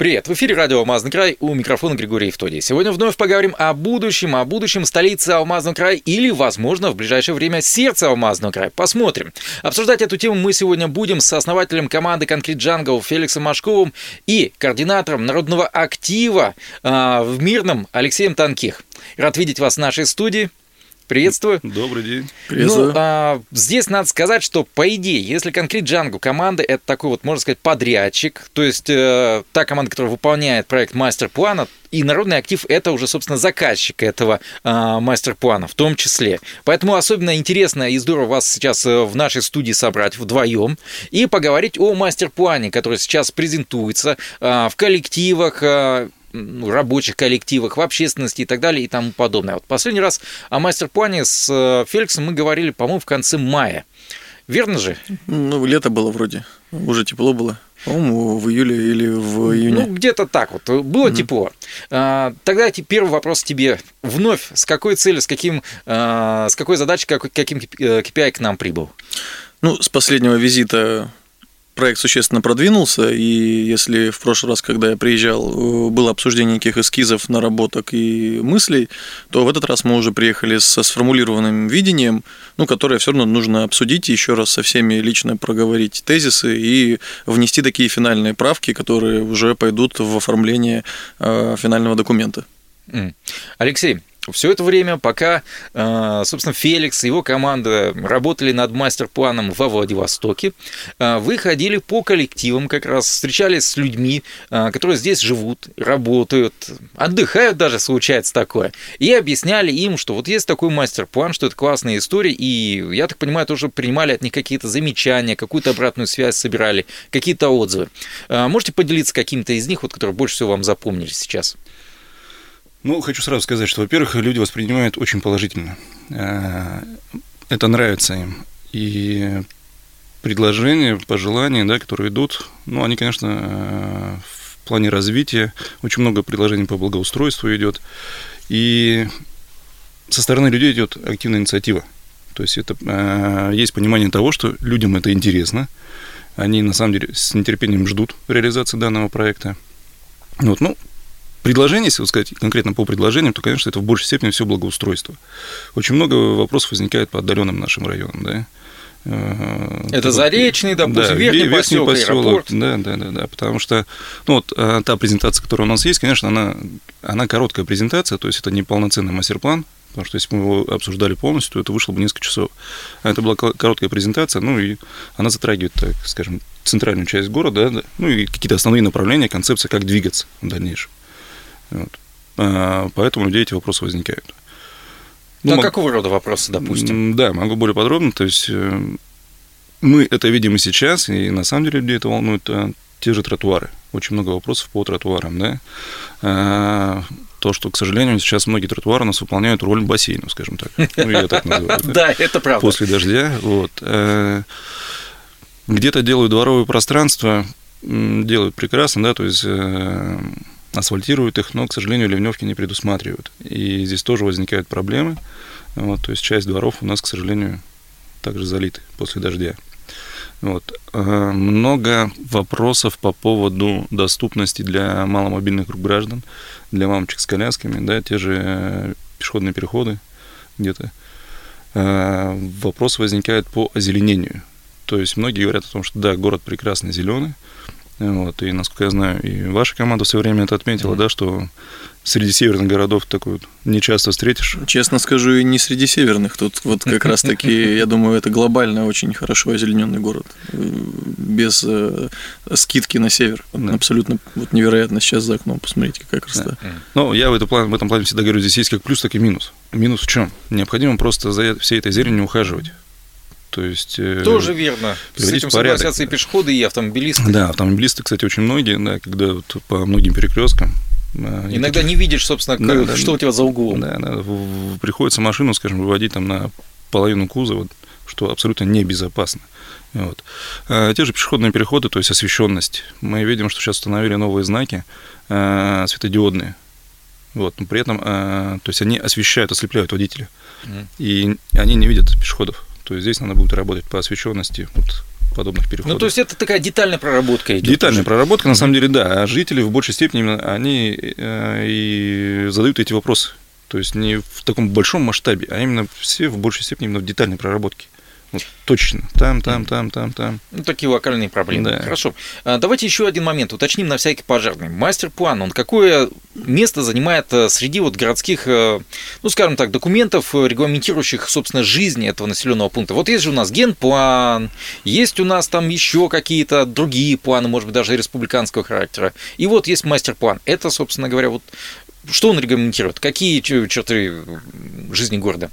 Привет, в эфире радио «Алмазный край», у микрофона Григорий Евтодий. Сегодня вновь поговорим о будущем, о будущем столицы Алмазного края или, возможно, в ближайшее время сердце Алмазного края. Посмотрим. Обсуждать эту тему мы сегодня будем с основателем команды «Конкрет Джангл» Феликсом Машковым и координатором народного актива э, в Мирном Алексеем Танких. Рад видеть вас в нашей студии. Приветствую. Добрый день. Приветствую. Ну, а, здесь надо сказать, что по идее, если конкрет Django команда это такой вот, можно сказать, подрядчик, то есть э, та команда, которая выполняет проект мастер-плана, и народный актив это уже, собственно, заказчик этого э, мастер-плана в том числе. Поэтому особенно интересно и здорово вас сейчас э, в нашей студии собрать вдвоем и поговорить о мастер-плане, который сейчас презентуется э, в коллективах, э, ну, рабочих коллективах, в общественности и так далее и тому подобное. Вот последний раз о мастер-плане с э, Феликсом мы говорили, по-моему, в конце мая. Верно же? Ну, лето было вроде. Уже тепло было. По-моему, в июле или в июне. Ну, где-то так вот. Было mm-hmm. тепло. А, тогда первый вопрос тебе. Вновь, с какой целью, с, каким, а, с какой задачей, каким KPI э, к нам прибыл? Ну, с последнего визита проект существенно продвинулся, и если в прошлый раз, когда я приезжал, э, было обсуждение неких эскизов, наработок и мыслей, то в этот раз мы уже приехали со сформулированным видением, ну, которое все равно нужно обсудить еще раз со всеми лично проговорить тезисы и внести такие финальные правки, которые уже пойдут в оформление э, финального документа. Алексей, все это время, пока, э, собственно, Феликс и его команда работали над мастер-планом во Владивостоке, э, вы ходили по коллективам как раз, встречались с людьми, э, которые здесь живут, работают, отдыхают даже, случается такое, и объясняли им, что вот есть такой мастер-план, что это классная история, и, я так понимаю, тоже принимали от них какие-то замечания, какую-то обратную связь собирали, какие-то отзывы. Можете поделиться какими-то из них, вот, которые больше всего вам запомнились сейчас? Ну, хочу сразу сказать, что, во-первых, люди воспринимают очень положительно. Э, это нравится им. И предложения, пожелания, да, которые идут, ну, они, конечно, э, в плане развития, очень много предложений по благоустройству идет. И со стороны людей идет активная инициатива. То есть это э, есть понимание того, что людям это интересно. Они на самом деле с нетерпением ждут реализации данного проекта. Вот, ну, Предложение, если вот сказать конкретно по предложениям, то, конечно, это в большей степени все благоустройство. Очень много вопросов возникает по отдаленным нашим районам, да. Э, это Заречный, допустим, да, Верхний, верхний поселок, поселок аэропорт. Да, да, да, да, потому что ну, вот, э, та презентация, которая у нас есть, конечно, она, она короткая презентация, то есть это не полноценный мастер-план, потому что если бы мы его обсуждали полностью, то это вышло бы несколько часов. А это была короткая презентация, ну и она затрагивает, так скажем, центральную часть города, да, ну и какие-то основные направления, концепции, как двигаться в дальнейшем. Вот. А, поэтому у людей эти вопросы возникают. Ну, ну а какого рода вопросы, допустим? Да, могу более подробно. То есть э, мы это видим и сейчас, и на самом деле людей это волнует а, те же тротуары. Очень много вопросов по тротуарам, да. То, что, к сожалению, сейчас многие тротуары у нас выполняют роль бассейна, скажем так. Ну, я так называю. Да, это правда. После дождя. Вот. Где-то делают дворовые пространства, делают прекрасно, да, то есть э, асфальтируют их, но, к сожалению, ливневки не предусматривают. И здесь тоже возникают проблемы. Вот, то есть часть дворов у нас, к сожалению, также залиты после дождя. Вот. Э, много вопросов по поводу доступности для маломобильных групп граждан, для мамочек с колясками, да, те же э, пешеходные переходы где-то. Э, вопросы возникают по озеленению. То есть многие говорят о том, что да, город прекрасный зеленый, вот, и, насколько я знаю, и ваша команда все время это отметила, mm-hmm. да, что среди северных городов такой вот не часто встретишь. Честно скажу, и не среди северных. Тут вот как раз таки, я думаю, это глобально очень хорошо озелененный город. Без э, скидки на север. Да. Абсолютно вот невероятно сейчас за окном. Посмотрите, какая красота. Да. Ну, я в, этом плане, в этом плане всегда говорю, здесь есть как плюс, так и минус. Минус в чем? Необходимо просто за всей этой зеленью ухаживать. То есть, э, Тоже верно. С этим согласятся и пешеходы, и автомобилисты. Да, автомобилисты, кстати, очень многие, да, когда вот по многим перекресткам Иногда такие... не видишь, собственно, да, да, что у тебя за углом. Да, да, приходится машину, скажем, выводить там на половину кузова, что абсолютно небезопасно. Вот. А те же пешеходные переходы, то есть освещенность. Мы видим, что сейчас установили новые знаки а, светодиодные. Вот, но при этом, а, то есть они освещают, ослепляют водителя. Mm. И они не видят пешеходов. То есть здесь надо будет работать по освещенности вот, подобных переходов. Ну, то есть это такая детальная проработка идет. Детальная проработка, на самом деле, да. А жители в большей степени они э, и задают эти вопросы. То есть не в таком большом масштабе, а именно все в большей степени именно в детальной проработке. Вот, точно. Там, там, там, там, там. Ну, такие локальные проблемы. Да. Хорошо. А, давайте еще один момент уточним на всякий пожарный. Мастер-план, он какое место занимает э, среди вот городских, э, ну, скажем так, документов, э, регламентирующих, собственно, жизнь этого населенного пункта? Вот есть же у нас генплан, есть у нас там еще какие-то другие планы, может быть, даже республиканского характера. И вот есть мастер-план. Это, собственно говоря, вот что он регламентирует? Какие черты жизни города?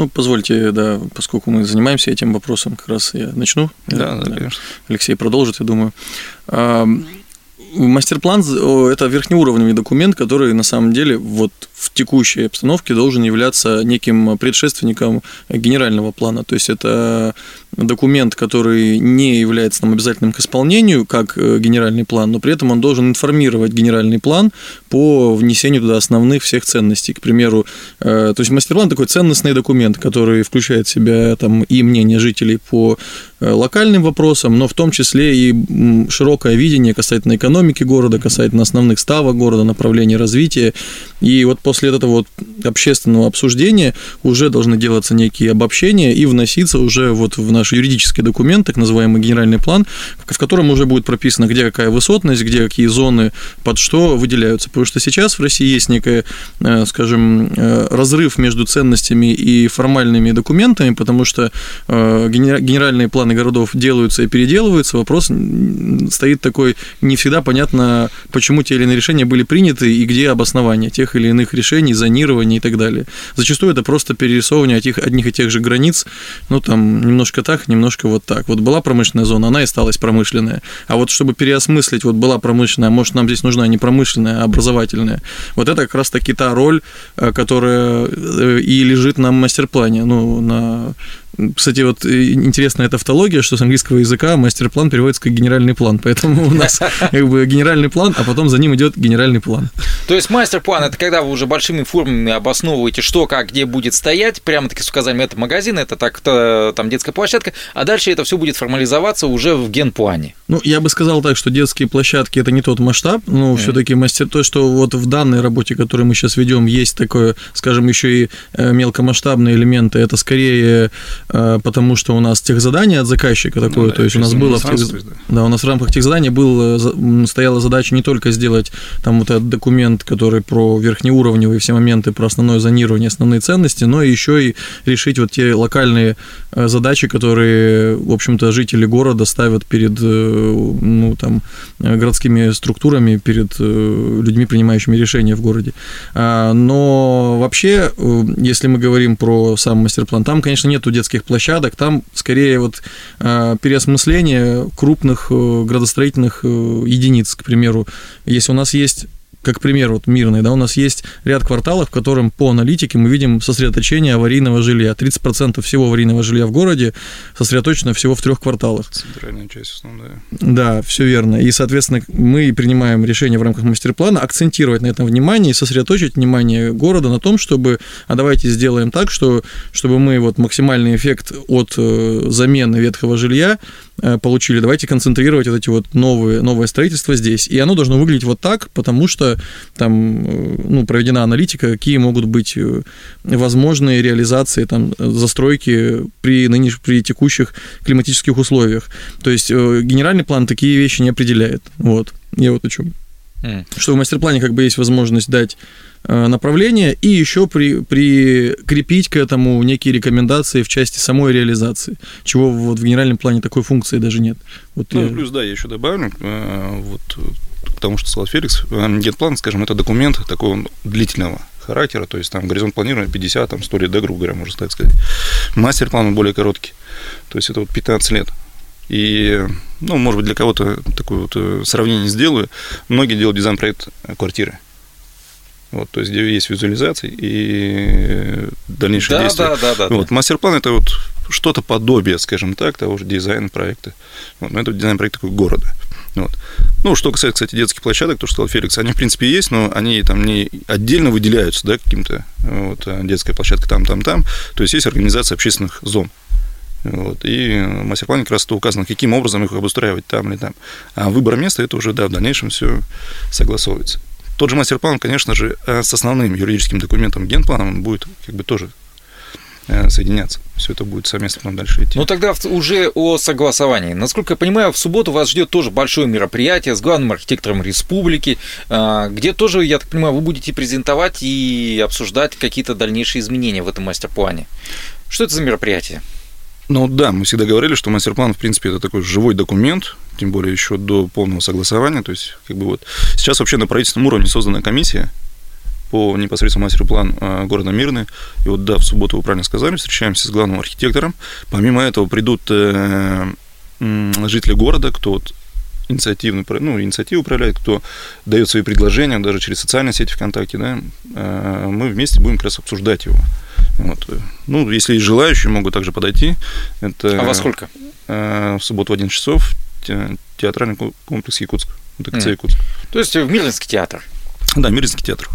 Ну, позвольте, да, поскольку мы занимаемся этим вопросом, как раз я начну. Да, да, да конечно. Алексей продолжит, я думаю. Мастер-план – это верхнеуровневый документ, который на самом деле вот в текущей обстановке должен являться неким предшественником генерального плана. То есть это документ, который не является нам обязательным к исполнению, как э, генеральный план, но при этом он должен информировать генеральный план по внесению туда основных всех ценностей. К примеру, э, то есть мастер-план такой ценностный документ, который включает в себя там, и мнение жителей по э, локальным вопросам, но в том числе и широкое видение касательно экономики города, касательно основных ставок города, направления развития. И вот после этого вот общественного обсуждения уже должны делаться некие обобщения и вноситься уже вот в наш юридический документ, так называемый генеральный план, в котором уже будет прописано, где какая высотность, где какие зоны под что выделяются. Потому что сейчас в России есть некий, э, скажем, э, разрыв между ценностями и формальными документами, потому что э, генеральные планы городов делаются и переделываются. Вопрос стоит такой, не всегда понятно, почему те или иные решения были приняты и где обоснование тех или иных решений, зонирования и так далее. Зачастую это просто перерисовывание этих, одних и тех же границ, ну, там, немножко так, немножко вот так. Вот была промышленная зона, она и осталась промышленная. А вот чтобы переосмыслить, вот была промышленная, может, нам здесь нужна не промышленная, а образовательная. Вот это как раз-таки та роль, э, которая э, и лежит на мастер-плане, ну, на кстати, вот э, интересная тавтология, что с английского языка мастер-план переводится как генеральный план. Поэтому у нас как бы генеральный план, а потом за ним идет генеральный план. То есть мастер-план это когда вы уже большими формами обосновываете, что, как, где будет стоять, прямо таки с указанием это магазин, это так там детская площадка, а дальше это все будет формализоваться уже в генплане. Ну, я бы сказал так, что детские площадки это не тот масштаб, но mm. все-таки мастер, то, что вот в данной работе, которую мы сейчас ведем, есть такое, скажем, еще и э, мелкомасштабные элементы, это скорее потому что у нас техзадание от заказчика такое, ну, да, то есть у нас было в тех, да. да, у нас в рамках техзадания был, э, стояла задача не только сделать там вот этот документ, который про верхнеуровневые все моменты, про основное зонирование, основные ценности, но еще и решить вот те локальные э, задачи, которые, в общем-то, жители города ставят перед, ну, там, городскими структурами, перед людьми, принимающими решения в городе. А, но вообще, если мы говорим про сам мастер-план, там, конечно, нету детских детских площадок, там скорее вот э, переосмысление крупных э, градостроительных э, единиц, к примеру. Если у нас есть как пример вот мирный, да, у нас есть ряд кварталов, в котором по аналитике мы видим сосредоточение аварийного жилья. 30% всего аварийного жилья в городе сосредоточено всего в трех кварталах. Центральная часть основная. Да, все верно. И, соответственно, мы принимаем решение в рамках мастер-плана акцентировать на этом внимание и сосредоточить внимание города на том, чтобы, а давайте сделаем так, что, чтобы мы вот максимальный эффект от э, замены ветхого жилья получили, давайте концентрировать вот эти вот новые, новое строительство здесь. И оно должно выглядеть вот так, потому что там э, ну, проведена аналитика, какие могут быть э, возможные реализации там, застройки при, нынеш... при текущих климатических условиях. То есть генеральный план такие вещи не определяет. Вот. Я вот о чем. Mm. Что в мастер-плане как бы есть возможность дать Э, направления и еще при, прикрепить к этому некие рекомендации в части самой реализации, чего вот в генеральном плане такой функции даже нет. Вот ну, я... плюс, да, я еще добавлю, э, вот к тому, что сказал Феликс, генплан, скажем, это документ такого длительного характера, то есть там горизонт планирования 50, там 100 лет, да, грубо говоря, можно так сказать. Мастер-план более короткий, то есть это вот 15 лет. И, ну, может быть, для кого-то такое вот э, сравнение сделаю. Многие делают дизайн-проект квартиры. Вот, то есть, где есть визуализация и дальнейшие да, действия. Да, да, да, вот, Мастер-план это вот что-то подобие, скажем так, того же дизайна проекта. Вот, но это дизайн проекта города. Вот. Ну, что касается, кстати, детских площадок, то, что сказал Феликс, они, в принципе, есть, но они там не отдельно выделяются, да, каким-то, вот, детская площадка там, там, там. То есть, есть организация общественных зон. Вот. И в мастер-плане как раз то указано, каким образом их обустраивать там или там. А выбор места, это уже, да, в дальнейшем все согласовывается. Тот же мастер-план, конечно же, э, с основным юридическим документом, генпланом, он будет как бы тоже э, соединяться. Все это будет совместно потом дальше идти. Ну тогда уже о согласовании. Насколько я понимаю, в субботу вас ждет тоже большое мероприятие с главным архитектором республики, э, где тоже, я так понимаю, вы будете презентовать и обсуждать какие-то дальнейшие изменения в этом мастер-плане. Что это за мероприятие? Ну да, мы всегда говорили, что мастер-план, в принципе, это такой живой документ, тем более еще до полного согласования. То есть, как бы вот сейчас вообще на правительственном уровне создана комиссия по непосредственно мастер-план а, города Мирный. И вот да, в субботу вы правильно сказали, встречаемся с главным архитектором. Помимо этого придут э, жители города, кто вот инициативно, ну, инициативу управляет, кто дает свои предложения, даже через социальные сети ВКонтакте, да, э, мы вместе будем как раз обсуждать его. Вот. Ну, если есть желающие, могут также подойти. Это, а во сколько? Э, в субботу в 11 часов театральный комплекс Якутск. ДКЦ mm. Якутск. То есть в Мирлинский театр? Да, Мирлинский театр.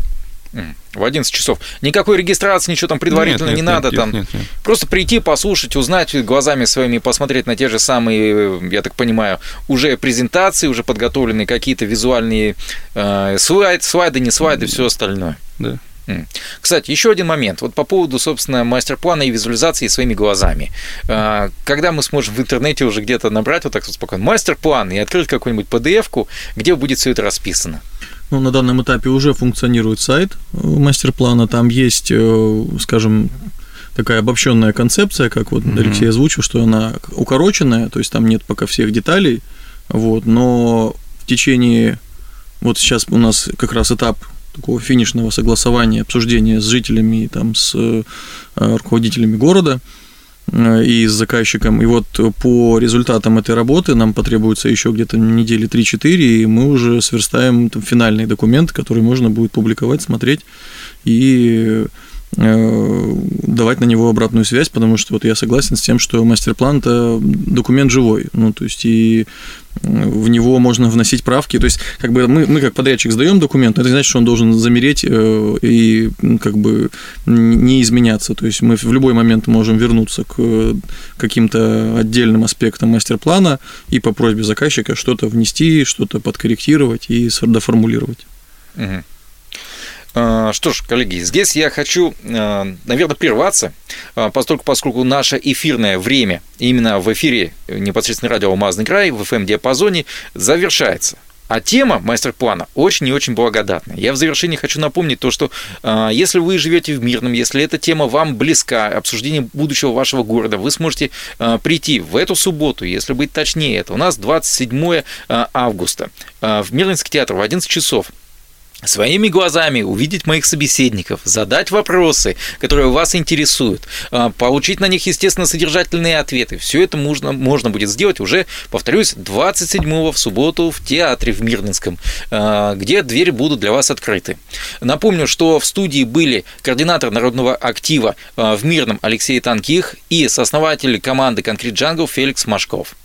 В 11 часов. Никакой регистрации, ничего там предварительно нет, нет, не нет, надо. Нет, там нет, нет. Просто прийти, послушать, узнать глазами своими, посмотреть на те же самые, я так понимаю, уже презентации, уже подготовленные какие-то визуальные э, слайды, слайды, не слайды, все остальное. Да. Кстати, еще один момент. Вот по поводу, собственно, мастер-плана и визуализации своими глазами. А, когда мы сможем в интернете уже где-то набрать вот так вот спокойно мастер-план и открыть какую-нибудь PDF-ку, где будет все это расписано? Ну, на данном этапе уже функционирует сайт э, мастер-плана. Там есть, э, скажем, такая обобщенная концепция, как вот mm-hmm. Алексей озвучил, что она укороченная, то есть там нет пока всех деталей, вот, но в течение вот сейчас у нас как раз этап такого финишного согласования, обсуждения с жителями, там, с э, руководителями города э, и с заказчиком. И вот по результатам этой работы нам потребуется еще где-то недели 3-4, и мы уже сверстаем там, финальный документ, который можно будет публиковать, смотреть и Э, давать на него обратную связь, потому что вот я согласен с тем, что мастер-план это документ живой, ну то есть и в него можно вносить правки, то есть как бы мы, мы как подрядчик сдаем документ, это значит, что он должен замереть э, и как бы не изменяться, то есть мы в любой момент можем вернуться к каким-то отдельным аспектам мастер-плана и по просьбе заказчика что-то внести, что-то подкорректировать и доформулировать. Угу. А, что ж, коллеги, здесь я хочу, а, наверное, прерваться, а, поскольку, поскольку наше эфирное время именно в эфире непосредственно радио «Алмазный край» в FM-диапазоне завершается. А тема мастер-плана очень и очень благодатная. Я в завершении хочу напомнить то, что э, если вы живете в Мирном, если эта тема вам близка, обсуждение будущего вашего города, вы сможете э, прийти в эту субботу, если быть точнее, это у нас 27 августа, э, в Мирнинский театр в 11 часов своими глазами увидеть моих собеседников, задать вопросы, которые вас интересуют, а, получить на них, естественно, содержательные ответы. Все это можно, можно будет сделать уже, повторюсь, 27 в субботу в театре в Мирнинском, а, где двери будут для вас открыты. Напомню, что в студии были координатор народного актива а, в Мирном Алексей Танких и сооснователь команды «Concrete Jungle» Феликс Машков.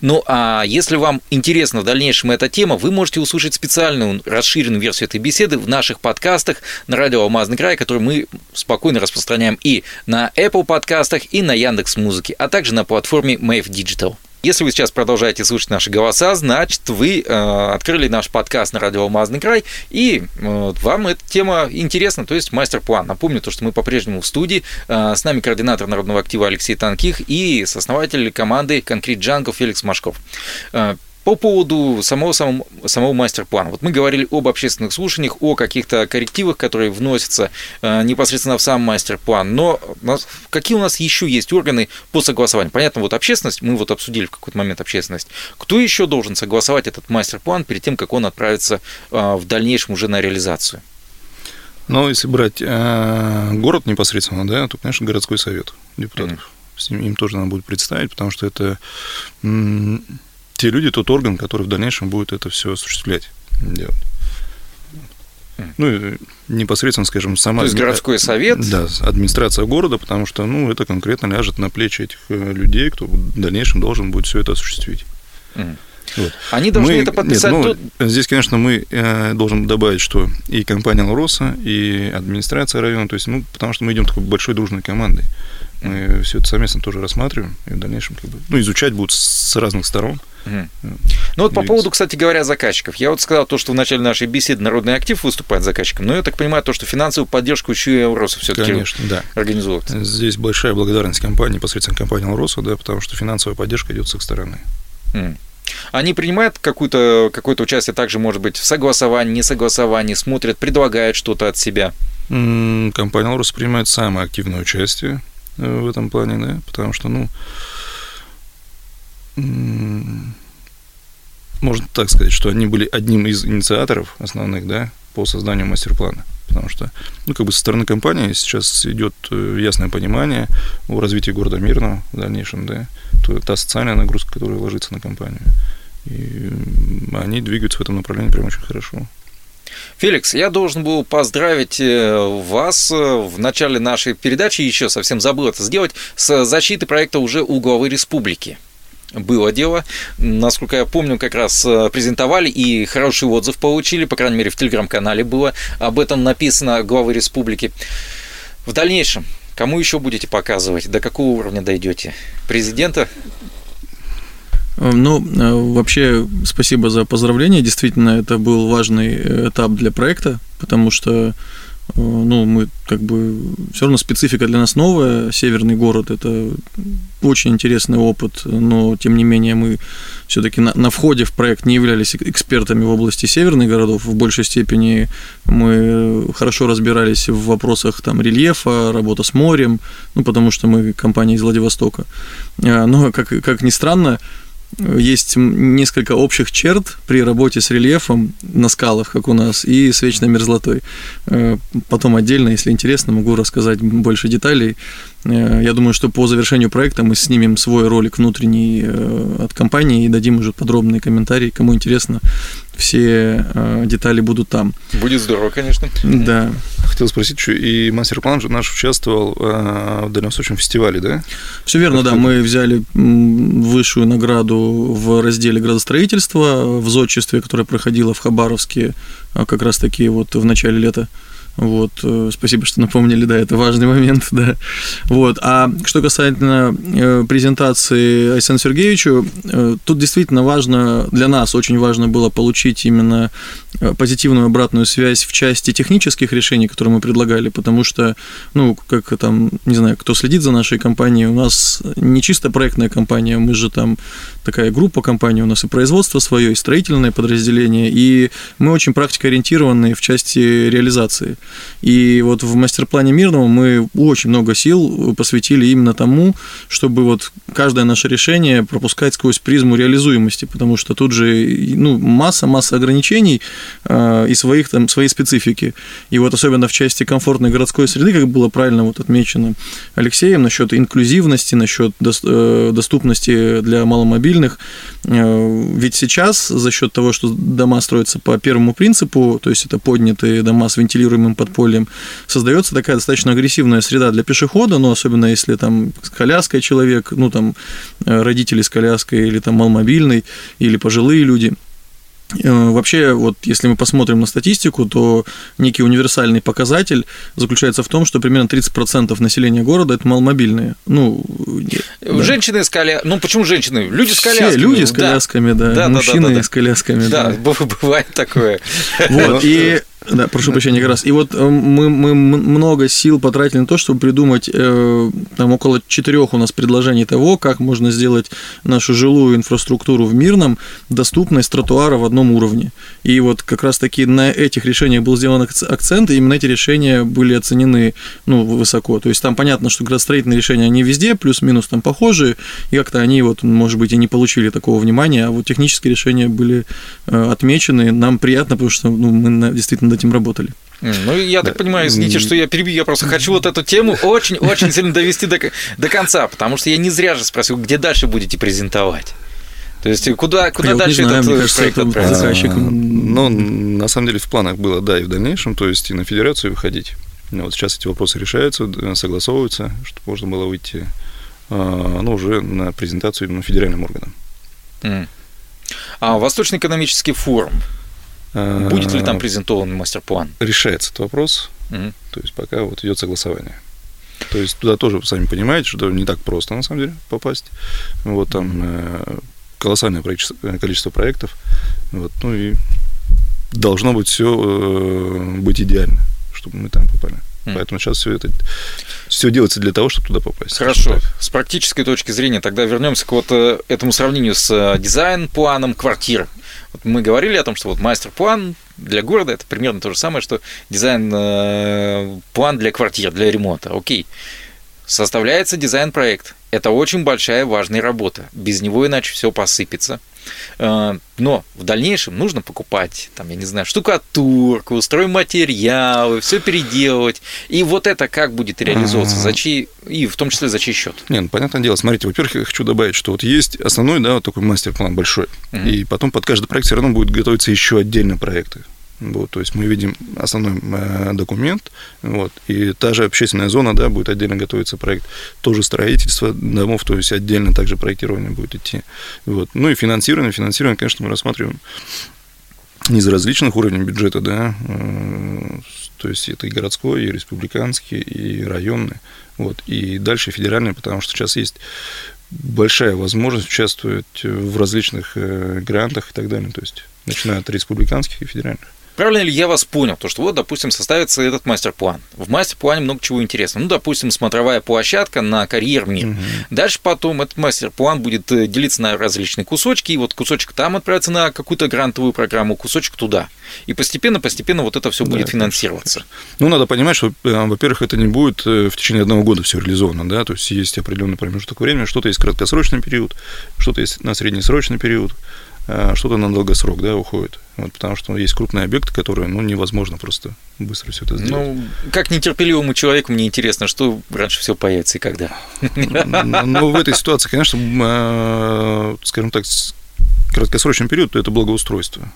Ну а если вам интересна в дальнейшем эта тема, вы можете услышать специальную расширенную версию этой беседы в наших подкастах на радио Алмазный край, который мы спокойно распространяем и на Apple подкастах, и на Яндекс Музыке, а также на платформе Mave Digital. Если вы сейчас продолжаете слушать наши голоса, значит, вы э, открыли наш подкаст на радио «Алмазный край», и э, вам эта тема интересна, то есть мастер-план. Напомню то, что мы по-прежнему в студии. Э, с нами координатор народного актива Алексей Танких и сооснователь команды «Конкрет Джанго» Феликс Машков. Э, по поводу самого, самого, самого мастер-плана. Вот мы говорили об общественных слушаниях, о каких-то коррективах, которые вносятся э, непосредственно в сам мастер-план. Но какие у нас еще есть органы по согласованию? Понятно, вот общественность, мы вот обсудили в какой-то момент общественность. Кто еще должен согласовать этот мастер-план перед тем, как он отправится э, в дальнейшем уже на реализацию? Ну, если брать э, город непосредственно, да, то, конечно, городской совет депутатов. Mm-hmm. Им тоже надо будет представить, потому что это те люди, тот орган, который в дальнейшем будет это все осуществлять, делать. Ну, и непосредственно, скажем, сама... То есть городской совет? Да, администрация города, потому что, ну, это конкретно ляжет на плечи этих э, людей, кто в дальнейшем должен будет все это осуществить. Mm. Вот. Они должны мы, это подписать. Нет, ну, Здесь, конечно, мы э, должен добавить, что и компания Алроса, и администрация района, то есть, ну, потому что мы идем такой большой дружной командой. Мы все это совместно тоже рассматриваем и в дальнейшем как бы, ну, изучать будут с разных сторон. Ну вот по поводу, кстати говоря, заказчиков. Я вот сказал то, что в начале нашей беседы народный актив выступает заказчиком, но я так понимаю, то, что финансовую поддержку еще и Алроса все-таки Конечно, да. организует. Здесь большая благодарность компании, непосредственно компании Алроса, да, потому что финансовая поддержка идет с их стороны. Они принимают какое-то какое участие также, может быть, в согласовании, несогласовании, смотрят, предлагают что-то от себя? Компания Алрос принимает самое активное участие э, в этом плане, да, потому что, ну, можно так сказать, что они были одним из инициаторов основных, да, по созданию мастер-плана. Потому что, ну, как бы со стороны компании сейчас идет э, ясное понимание о развитии города Мирного в дальнейшем, да, то, та социальная нагрузка, которая ложится на компанию. И они двигаются в этом направлении прям очень хорошо. Феликс, я должен был поздравить э, вас э, в начале нашей передачи, еще совсем забыл это сделать, с защитой проекта уже главы республики было дело. Насколько я помню, как раз э, презентовали и хороший отзыв получили, по крайней мере, в телеграм-канале было об этом написано главы республики. В дальнейшем, кому еще будете показывать? До какого уровня дойдете? Президента? Э, ну, э, вообще, спасибо за поздравление. Действительно, это был важный этап для проекта, потому что Э, ну, мы как бы все равно специфика для нас новая. Северный город это очень интересный опыт, но тем не менее мы все-таки на, на входе в проект не являлись экспертами в области северных городов. В большей степени мы хорошо разбирались в вопросах там рельефа, работа с морем, ну потому что мы компания из Владивостока. Э, но как, как ни странно, есть несколько общих черт при работе с рельефом на скалах, как у нас, и с вечной мерзлотой. Э, потом отдельно, если интересно, могу рассказать больше деталей. Э, я думаю, что по завершению проекта мы снимем свой ролик внутренний э, от компании и дадим уже подробные комментарии. Кому интересно, все детали будут там. Будет здорово, конечно. Да. Хотел спросить, что и мастер-план же наш участвовал в Дальневосточном фестивале, да? Все верно, как да. Мы взяли высшую награду в разделе градостроительства в зодчестве, которое проходило в Хабаровске как раз таки вот в начале лета. Вот, э, спасибо, что напомнили, да, это важный момент, да. Вот, а что касательно э, презентации Айсену Сергеевичу, э, тут действительно важно, для нас очень важно было получить именно позитивную обратную связь в части технических решений, которые мы предлагали, потому что, ну, как там, не знаю, кто следит за нашей компанией, у нас не чисто проектная компания, мы же там такая группа компаний, у нас и производство свое, и строительное подразделение, и мы очень практикоориентированные в части реализации. И вот в мастер-плане Мирного мы очень много сил посвятили именно тому, чтобы вот каждое наше решение пропускать сквозь призму реализуемости, потому что тут же ну, масса-масса ограничений э, и своих там, своей специфики. И вот особенно в части комфортной городской среды, как было правильно вот отмечено Алексеем, насчет инклюзивности, насчет э, доступности для маломобильных, э, ведь сейчас за счет того, что дома строятся по первому принципу, то есть это поднятые дома с вентилируемым подпольем, создается такая достаточно агрессивная среда для пешехода, ну, особенно если там с коляской человек, ну, там, э, родители с коляской или там малмобильный, или пожилые люди – вообще, вот если мы посмотрим на статистику, то некий универсальный показатель заключается в том, что примерно 30% населения города это маломобильные. Ну, да. Женщины с колясками. Ну, почему женщины? Люди с колясками. Все люди с колясками, да. да. Мужчины да, да, да, с колясками. Да, да, бывает такое. Вот, и да, прошу прощения, как раз. И вот э, мы, мы много сил потратили на то, чтобы придумать э, там около четырех у нас предложений того, как можно сделать нашу жилую инфраструктуру в Мирном доступной с тротуара в одном уровне. И вот как раз таки на этих решениях был сделан акцент, и именно эти решения были оценены ну, высоко. То есть там понятно, что градостроительные решения, они везде плюс-минус там похожие, и как-то они вот, может быть, и не получили такого внимания, а вот технические решения были э, отмечены. Нам приятно, потому что ну, мы действительно над этим работали. Ну, я так понимаю, извините, что я перебью, я просто хочу вот эту тему очень-очень сильно довести до, до конца, потому что я не зря же спросил, где дальше будете презентовать. То есть куда, куда я дальше знаю, этот кажется, проект отправится? А, ну, на самом деле в планах было, да, и в дальнейшем, то есть и на федерацию выходить. Вот сейчас эти вопросы решаются, согласовываются, чтобы можно было выйти а, ну, уже на презентацию именно федеральным органам. А Восточный экономический форум, Будет ли там презентован мастер-план? Решается этот вопрос. Угу. То есть пока вот идет согласование. То есть туда тоже, сами понимаете, что не так просто, на самом деле, попасть. Вот там э, колоссальное количество проектов. Вот, ну и должно быть все э, быть идеально, чтобы мы там попали. Mm. Поэтому сейчас все это все делается для того, чтобы туда попасть. Хорошо. С практической точки зрения тогда вернемся к вот э, этому сравнению с э, дизайн-планом квартир. Вот мы говорили о том, что вот мастер-план для города это примерно то же самое, что дизайн-план для квартир, для ремонта. Окей. Составляется дизайн-проект. Это очень большая важная работа. Без него иначе все посыпется. Э, но в дальнейшем нужно покупать, там, я не знаю, штукатурку, стройматериалы, все переделывать. И вот это как будет реализовываться, за чьи, и в том числе за чей счет? Не, ну, понятное дело, смотрите, во-первых, я хочу добавить, что вот есть основной, да, вот такой мастер-план большой, угу. и потом под каждый проект все равно будет готовиться еще отдельно проекты. Вот, то есть мы видим основной э, документ, вот, и та же общественная зона, да, будет отдельно готовиться проект, тоже строительство домов, то есть отдельно также проектирование будет идти. Вот. Ну и финансирование, финансирование, конечно, мы рассматриваем из различных уровней бюджета, да, э, то есть это и городской, и республиканский, и районный, вот, и дальше федеральный, потому что сейчас есть большая возможность участвовать в различных э, грантах и так далее, то есть начиная от республиканских и федеральных. Правильно ли я вас понял? То, что вот, допустим, составится этот мастер-план. В мастер-плане много чего интересного. Ну, допустим, смотровая площадка на карьер мир. Угу. Дальше потом этот мастер-план будет э, делиться на различные кусочки, и вот кусочек там отправится на какую-то грантовую программу, кусочек туда. И постепенно-постепенно вот это все будет да, финансироваться. Конечно. Ну, надо понимать, что, э, во-первых, это не будет э, в течение одного года все реализовано, да, то есть есть определенный промежуток времени, что-то есть краткосрочный период, что-то есть на среднесрочный период, что-то на долгосрок да, уходит. Вот, потому что есть крупные объекты, которые ну, невозможно просто быстро все это сделать. Ну, как нетерпеливому человеку мне интересно, что раньше все появится и когда. Ну, в этой ситуации, конечно, э, скажем так, краткосрочный период, то это благоустройство.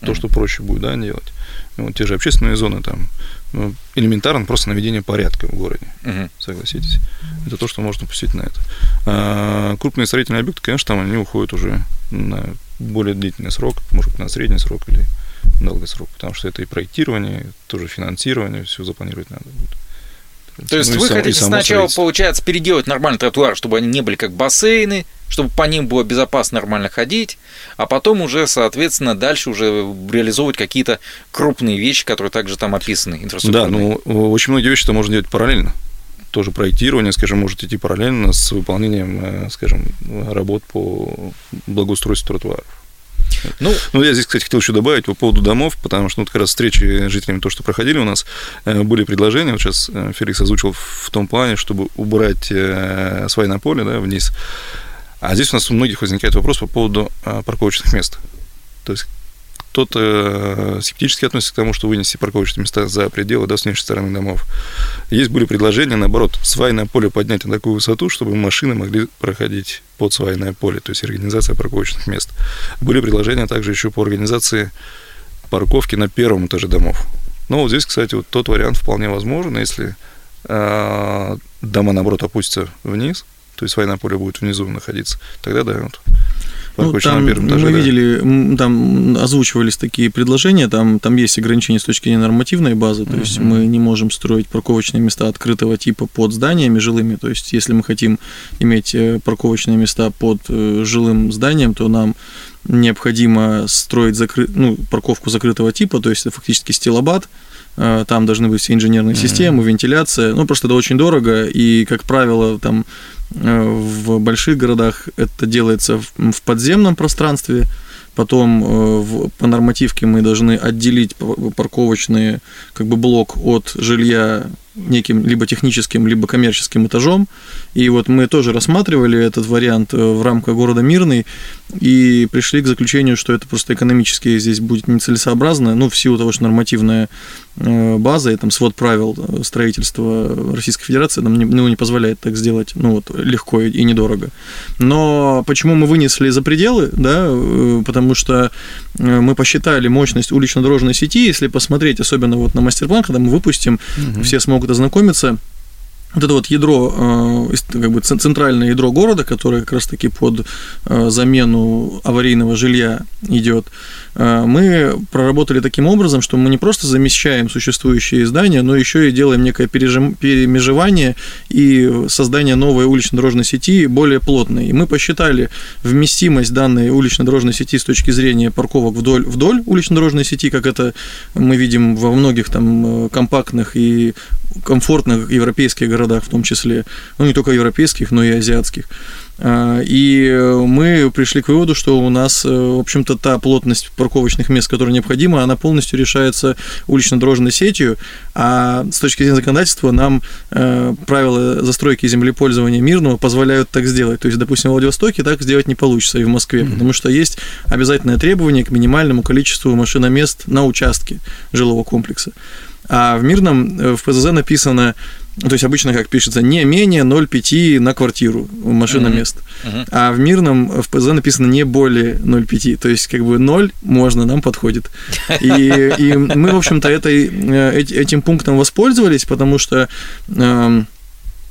То, что проще будет да, делать. Вот те же общественные зоны, там, ну, элементарно просто наведение порядка в городе, угу. согласитесь. Это то, что можно пустить на это. А крупные строительные объекты, конечно, там они уходят уже на более длительный срок, может быть, на средний срок или долгосрок, потому что это и проектирование, тоже финансирование, все запланировать надо будет. То есть ну, вы сам, хотите сначала, получается, переделать нормальный тротуар, чтобы они не были как бассейны, чтобы по ним было безопасно нормально ходить, а потом уже, соответственно, дальше уже реализовывать какие-то крупные вещи, которые также там описаны, Да, ну, очень многие вещи-то можно делать параллельно. Тоже проектирование, скажем, может идти параллельно с выполнением, э, скажем, работ по благоустройству тротуаров. Ну, ну, я здесь, кстати, хотел еще добавить по поводу домов, потому что ну, как раз встречи с жителями, то, что проходили у нас, э, были предложения, вот сейчас э, Феликс озвучил в том плане, чтобы убрать свайное поле да, вниз. А здесь у нас у многих возникает вопрос по поводу парковочных мест. То есть кто-то э, скептически относится к тому, что вынести парковочные места за пределы да, с внешней стороны домов. Есть были предложения, наоборот, свайное поле поднять на такую высоту, чтобы машины могли проходить под свайное поле, то есть организация парковочных мест. Были предложения также еще по организации парковки на первом этаже домов. Но вот здесь, кстати, вот тот вариант вполне возможен, если э, дома, наоборот, опустятся вниз, то есть свайное поле будет внизу находиться, тогда да, вот ну, там на этаже, мы да. видели, там озвучивались такие предложения, там, там есть ограничения с точки зрения нормативной базы, то uh-huh. есть мы не можем строить парковочные места открытого типа под зданиями жилыми, то есть если мы хотим иметь э, парковочные места под э, жилым зданием, то нам необходимо строить закры... ну, парковку закрытого типа, то есть это фактически стилобат, э, там должны быть все инженерные mm-hmm. системы, вентиляция, ну просто это очень дорого, и, как правило, там в больших городах это делается в подземном пространстве, потом э, по нормативке мы должны отделить парковочный как бы блок от жилья неким либо техническим, либо коммерческим этажом. И вот мы тоже рассматривали этот вариант э, в рамках города Мирный и пришли к заключению, что это просто экономически здесь будет нецелесообразно, ну, в силу того, что нормативная э, база и там свод правил э, строительства Российской Федерации нам не, ну, не позволяет так сделать, ну, вот, легко и недорого. Но почему мы вынесли за пределы, да, потому что мы посчитали мощность улично-дорожной сети, если посмотреть, особенно вот на мастер-план, когда мы выпустим, угу. все смогут могут ознакомиться. Вот это вот ядро, э, как бы центральное ядро города, которое как раз-таки под э, замену аварийного жилья идет, э, мы проработали таким образом, что мы не просто замещаем существующие здания, но еще и делаем некое перемежевание и создание новой улично-дорожной сети более плотной. И мы посчитали вместимость данной улично-дорожной сети с точки зрения парковок вдоль, вдоль улично-дорожной сети, как это мы видим во многих там э, компактных и комфортных европейских городах в том числе, ну не только европейских, но и азиатских. А, и мы пришли к выводу, что у нас, э, в общем-то, та плотность парковочных мест, которая необходима, она полностью решается улично-дорожной сетью, а с точки зрения законодательства нам э, правила застройки и землепользования мирного позволяют так сделать. То есть, допустим, в Владивостоке так сделать не получится и в Москве, mm-hmm. потому что есть обязательное требование к минимальному количеству машиномест на участке жилого комплекса. А в мирном э, в ПЗЗ написано то есть обычно как пишется не менее 0,5 на квартиру машиномест. Uh-huh. Uh-huh. А в мирном в ПЗ написано не более 0,5. То есть как бы 0 можно, нам подходит. И, и мы, в общем-то, этой, э, этим пунктом воспользовались, потому что э, ну,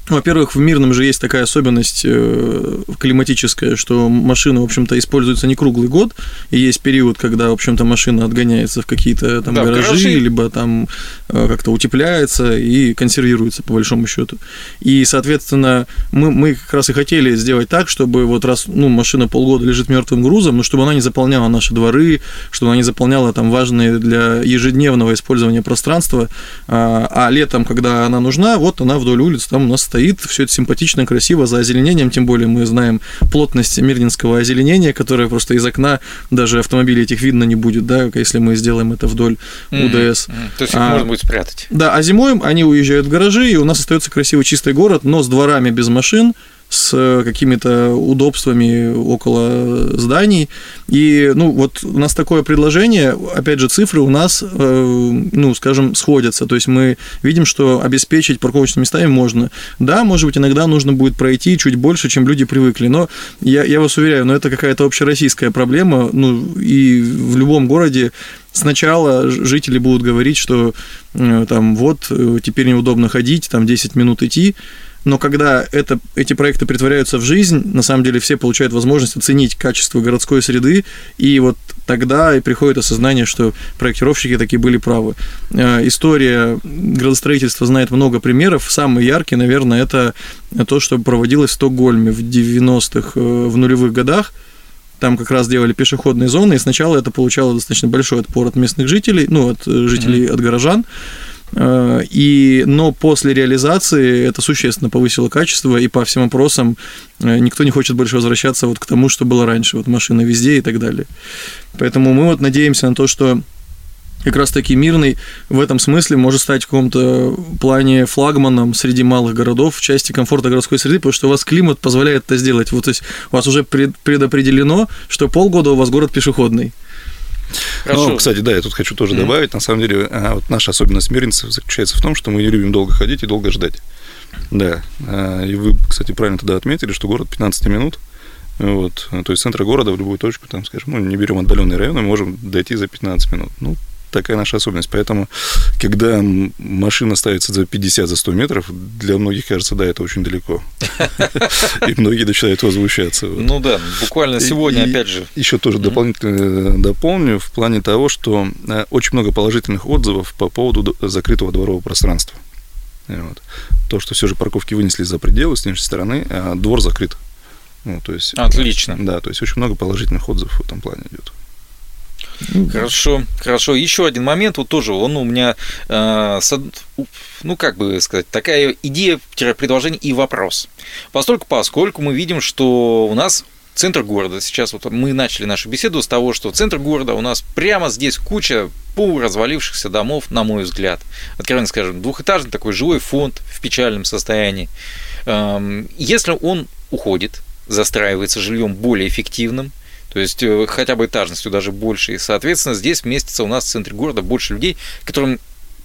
во-первых, в мирном же есть такая особенность э, климатическая, что машина, в общем-то, используется не круглый год, и есть период, когда, в общем-то, машина отгоняется в какие-то там да, гаражи, гаражи, либо там э, как-то утепляется и консервируется, по большому счету. И, соответственно, мы, мы как раз и хотели сделать так, чтобы вот раз ну, машина полгода лежит мертвым грузом, но чтобы она не заполняла наши дворы, чтобы она не заполняла там важные для ежедневного использования пространства, а, а летом, когда она нужна, вот она вдоль улиц там у нас стоит стоит, все это симпатично, красиво, за озеленением, тем более мы знаем плотность мирнинского озеленения, которое просто из окна даже автомобилей этих видно не будет, да, если мы сделаем это вдоль УДС. Mm-hmm. То есть их а, можно будет спрятать. Да, а зимой они уезжают в гаражи, и у нас остается красивый чистый город, но с дворами без машин, с какими-то удобствами около зданий. И, ну, вот у нас такое предложение, опять же, цифры у нас, э, ну, скажем, сходятся. То есть мы видим, что обеспечить парковочными местами можно. Да, может быть, иногда нужно будет пройти чуть больше, чем люди привыкли. Но я, я вас уверяю, но это какая-то общероссийская проблема. Ну, и в любом городе сначала жители будут говорить, что э, там вот э, теперь неудобно ходить, там 10 минут идти, но когда это, эти проекты притворяются в жизнь, на самом деле все получают возможность оценить качество городской среды, и вот тогда и приходит осознание, что проектировщики такие были правы. Э, история градостроительства знает много примеров. Самый яркий, наверное, это то, что проводилось в Стокгольме в 90-х, э, в нулевых годах, там как раз делали пешеходные зоны, и сначала это получало достаточно большой отпор от местных жителей, ну, от э, жителей, mm-hmm. от горожан. Э, и, но после реализации это существенно повысило качество, и по всем опросам э, никто не хочет больше возвращаться вот к тому, что было раньше, вот машина везде и так далее. Поэтому мы вот надеемся на то, что как раз таки мирный в этом смысле может стать в каком-то плане флагманом среди малых городов в части комфорта городской среды, потому что у вас климат позволяет это сделать. Вот, то есть у вас уже предопределено, что полгода у вас город пешеходный. Хорошо. Ну, кстати, да, я тут хочу тоже mm-hmm. добавить. На самом деле, а, вот наша особенность мирнцев заключается в том, что мы не любим долго ходить и долго ждать. Да. А, и вы, кстати, правильно тогда отметили, что город 15 минут. Вот. То есть центра города в любую точку, там, скажем, ну, не берем отдаленные районы, мы можем дойти за 15 минут. Ну, такая наша особенность. Поэтому, когда машина ставится за 50, за 100 метров, для многих кажется, да, это очень далеко. И многие начинают возмущаться. Ну да, буквально сегодня, опять же. Еще тоже дополнительно дополню в плане того, что э, очень много положительных отзывов по поводу закрытого дворового пространства. Вот. То, что все же парковки вынесли за пределы с внешней стороны, а двор закрыт. Ну, то есть, Отлично. Да, то есть очень много положительных отзывов в этом плане идет. Хорошо, хорошо. Еще один момент, вот тоже он у меня, э, ну как бы сказать, такая идея, предложение и вопрос. Поскольку, поскольку мы видим, что у нас центр города. Сейчас вот мы начали нашу беседу с того, что центр города у нас прямо здесь куча полуразвалившихся домов, на мой взгляд. Откровенно скажем, двухэтажный такой жилой фонд в печальном состоянии. Эм, если он уходит, застраивается жильем более эффективным, то есть э, хотя бы этажностью даже больше. И, соответственно, здесь вместится у нас в центре города больше людей, которым,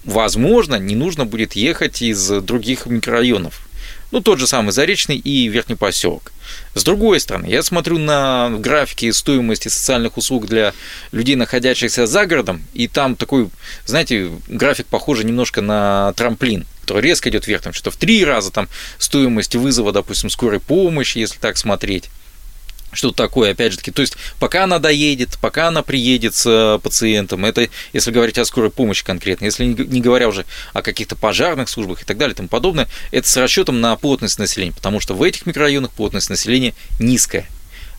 возможно, не нужно будет ехать из других микрорайонов. Ну, тот же самый Заречный и Верхний поселок. С другой стороны, я смотрю на графики стоимости социальных услуг для людей, находящихся за городом, и там такой, знаете, график похожий немножко на трамплин, который резко идет вверх, там что-то в три раза там стоимость вызова, допустим, скорой помощи, если так смотреть. Что-то такое, опять же таки. То есть, пока она доедет, пока она приедет с э, пациентом, это если говорить о скорой помощи конкретно, если не говоря уже о каких-то пожарных службах и так далее и тому подобное, это с расчетом на плотность населения, потому что в этих микрорайонах плотность населения низкая.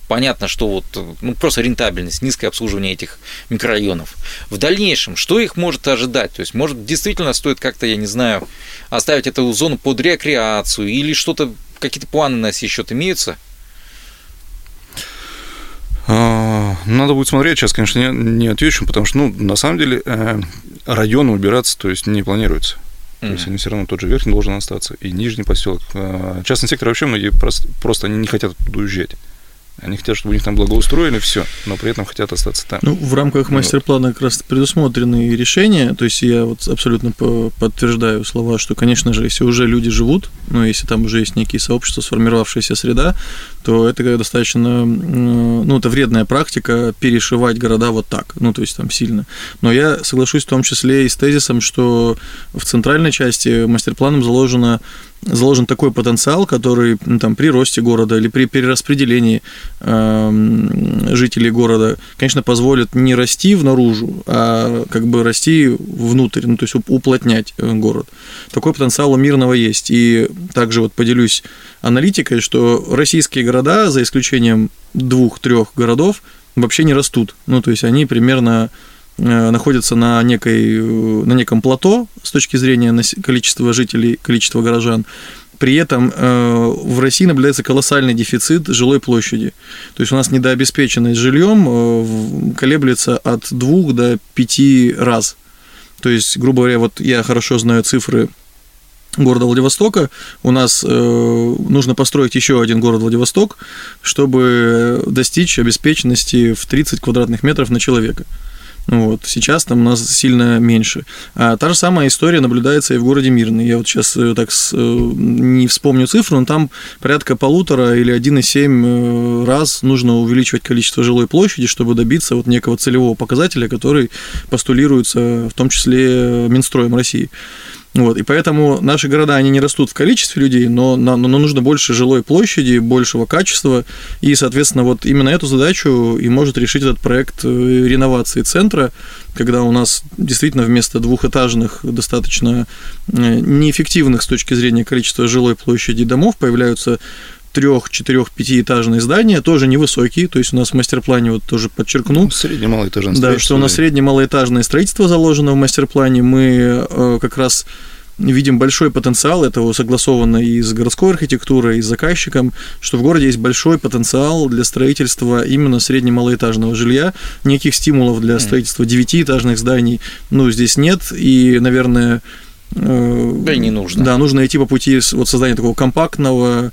Понятно, что вот ну, просто рентабельность, низкое обслуживание этих микрорайонов. В дальнейшем, что их может ожидать? То есть, может, действительно стоит как-то, я не знаю, оставить эту зону под рекреацию или что-то, какие-то планы на сей счет имеются? А, надо будет смотреть, сейчас, конечно, не, не отвечу, потому что, ну, на самом деле, э, районы убираться, то есть, не планируется. То есть они все равно тот же верхний должен остаться, и нижний поселок. А, частный сектор вообще многие просто, просто они не хотят оттуда уезжать. Они хотят, чтобы у них там благоустроили все, но при этом хотят остаться там. Ну, в рамках мастер-плана как раз предусмотрены решения. То есть я вот абсолютно подтверждаю слова, что, конечно же, если уже люди живут, ну, если там уже есть некие сообщества, сформировавшаяся среда, то это достаточно, ну, это вредная практика перешивать города вот так, ну, то есть там сильно. Но я соглашусь в том числе и с тезисом, что в центральной части мастер-планом заложено заложен такой потенциал, который ну, там, при росте города или при перераспределении э, жителей города, конечно, позволит не расти в наружу, а как бы расти внутрь, ну, то есть уплотнять э, город. Такой потенциал у Мирного есть. И также вот поделюсь аналитикой, что российские города, за исключением двух-трех городов, вообще не растут. Ну, то есть они примерно Э, находится на, некой, э, на неком плато с точки зрения количества жителей, количества горожан. При этом э, в России наблюдается колоссальный дефицит жилой площади. То есть у нас недообеспеченность жильем колеблется от двух до пяти раз. То есть, грубо говоря, вот я хорошо знаю цифры города Владивостока. У нас э, нужно построить еще один город Владивосток, чтобы достичь обеспеченности в 30 квадратных метров на человека. Вот. Сейчас там у нас сильно меньше. А та же самая история наблюдается и в городе Мирный. Я вот сейчас э, так э, не вспомню цифру, но там порядка полутора или 1,7 э, раз нужно увеличивать количество жилой площади, чтобы добиться вот некого целевого показателя, который постулируется в том числе Минстроем России. Вот, и поэтому наши города, они не растут в количестве людей, но, но нужно больше жилой площади, большего качества, и, соответственно, вот именно эту задачу и может решить этот проект э, реновации центра, когда у нас действительно вместо двухэтажных, достаточно э, неэффективных с точки зрения количества жилой площади домов появляются трех, четырех, пятиэтажные здания, тоже невысокие, то есть у нас в мастер-плане вот тоже подчеркну. Средне малоэтажное Да, что у нас средне малоэтажное строительство заложено в мастер-плане, мы э, как раз видим большой потенциал, это согласовано и с городской архитектурой, и с заказчиком, что в городе есть большой потенциал для строительства именно средне-малоэтажного жилья. Никаких стимулов для строительства девятиэтажных зданий, ну, здесь нет, и, наверное, э, да и не нужно. Да, нужно идти по пути вот создания такого компактного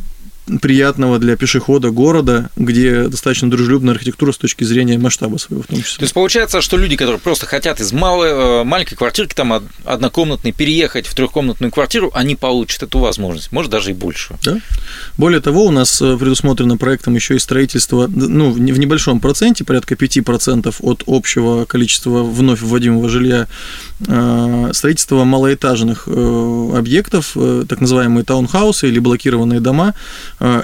приятного для пешехода города, где достаточно дружелюбная архитектура с точки зрения масштаба своего в том числе. То есть получается, что люди, которые просто хотят из малой, э, маленькой квартирки, там однокомнатной, переехать в трехкомнатную квартиру, они получат эту возможность, может даже и больше. Да. Более того, у нас э, предусмотрено проектом еще и строительство, ну, в небольшом проценте, порядка 5% от общего количества вновь вводимого жилья, строительство малоэтажных объектов, так называемые таунхаусы или блокированные дома,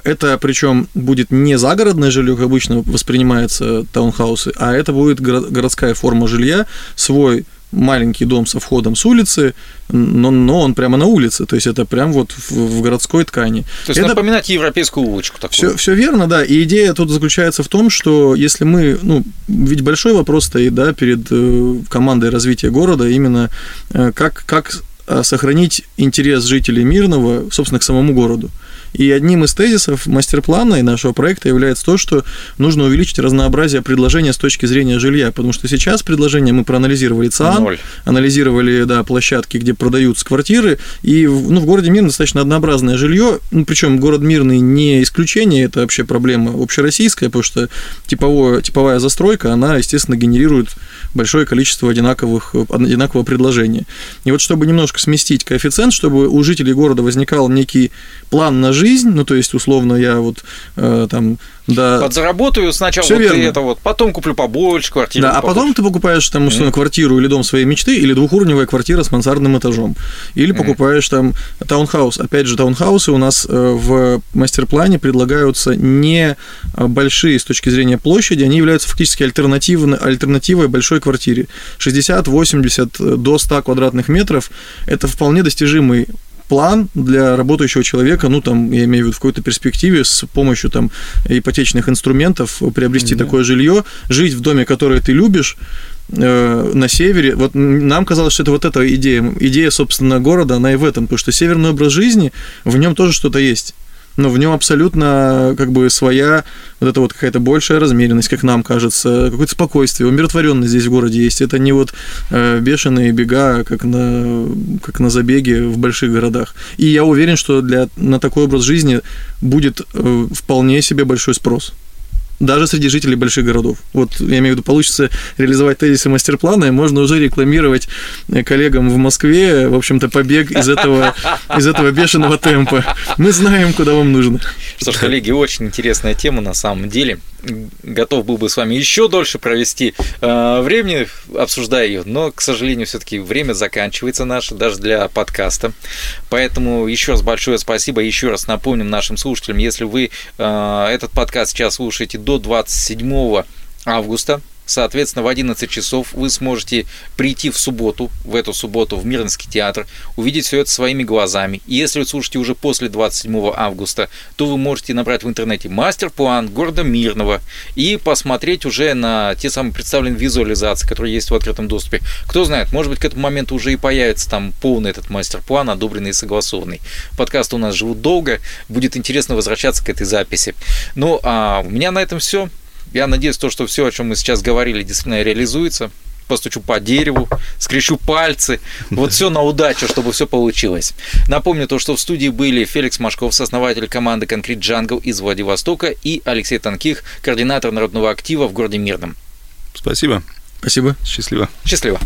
это причем будет не загородное жилье, как обычно воспринимается таунхаусы, а это будет городская форма жилья, свой маленький дом со входом с улицы, но, но он прямо на улице, то есть это прям вот в, в городской ткани. То есть это напоминать европейскую улочку такую. Все, все верно, да. И идея тут заключается в том, что если мы, ну, ведь большой вопрос стоит, да, перед э, командой развития города именно э, как как э, сохранить интерес жителей Мирного, собственно, к самому городу. И одним из тезисов мастер-плана и нашего проекта является то, что нужно увеличить разнообразие предложения с точки зрения жилья, потому что сейчас предложения мы проанализировали ЦАН, Ноль. анализировали да, площадки, где продаются квартиры, и ну, в городе Мирный достаточно однообразное жилье, ну, причем город Мирный не исключение, это вообще проблема общероссийская, потому что типовое, типовая застройка, она, естественно, генерирует большое количество одинаковых, одинакового предложения. И вот чтобы немножко сместить коэффициент, чтобы у жителей города возникал некий план на жизнь, жизнь, ну, то есть, условно, я вот э, там да. Подзаработаю сначала Всё вот верно. это вот, потом куплю побольше квартиру. Да, а потом ты покупаешь там условно квартиру или дом своей мечты, или двухуровневая квартира с мансардным этажом. Или покупаешь там таунхаус. Опять же, таунхаусы у нас э, в мастер-плане предлагаются не большие с точки зрения площади, они являются фактически альтернативной, альтернативой большой квартире. 60, 80 э, до 100 квадратных метров – это вполне достижимый план для работающего человека, ну, там, я имею в виду, в какой-то перспективе с помощью там ипотечных инструментов приобрести Да. такое жилье, жить в доме, который ты любишь, э, на севере. Вот нам казалось, что это вот эта идея. Идея, собственно, города, она и в этом, потому что северный образ жизни, в нем тоже что-то есть. Но в нем абсолютно как бы своя вот эта вот какая-то большая размеренность, как нам кажется, какое-то спокойствие, умиротворенность здесь в городе есть. Это не вот э, бешеные бега, как на, как на забеге в больших городах. И я уверен, что для, на такой образ жизни будет э, вполне себе большой спрос даже среди жителей больших городов. Вот я имею в виду, получится реализовать тезисы мастер-плана, и можно уже рекламировать э, коллегам в Москве, в общем-то, побег из этого, из этого бешеного темпа. Мы знаем, куда вам нужно. Что ж, коллеги, очень интересная тема на самом деле. Готов был бы с вами еще дольше провести э, времени, обсуждая ее, но, к сожалению, все-таки время заканчивается наше, даже для подкаста. Поэтому еще раз большое спасибо. Еще раз напомним нашим слушателям, если вы э, этот подкаст сейчас слушаете до 27 августа, Соответственно, в 11 часов вы сможете прийти в субботу, в эту субботу в Мирнский театр, увидеть все это своими глазами. И если вы слушаете уже после 27 августа, то вы можете набрать в интернете мастер-план города Мирного и посмотреть уже на те самые представленные визуализации, которые есть в открытом доступе. Кто знает, может быть, к этому моменту уже и появится там полный этот мастер-план, одобренный и согласованный. Подкасты у нас живут долго, будет интересно возвращаться к этой записи. Ну, а у меня на этом все. Я надеюсь, то, что все, о чем мы сейчас говорили, действительно реализуется. Постучу по дереву, скрещу пальцы. Вот все на удачу, чтобы все получилось. Напомню то, что в студии были Феликс Машков, сооснователь команды Concrete Jungle из Владивостока, и Алексей Танких, координатор народного актива в городе Мирном. Спасибо. Спасибо. Счастливо. Счастливо.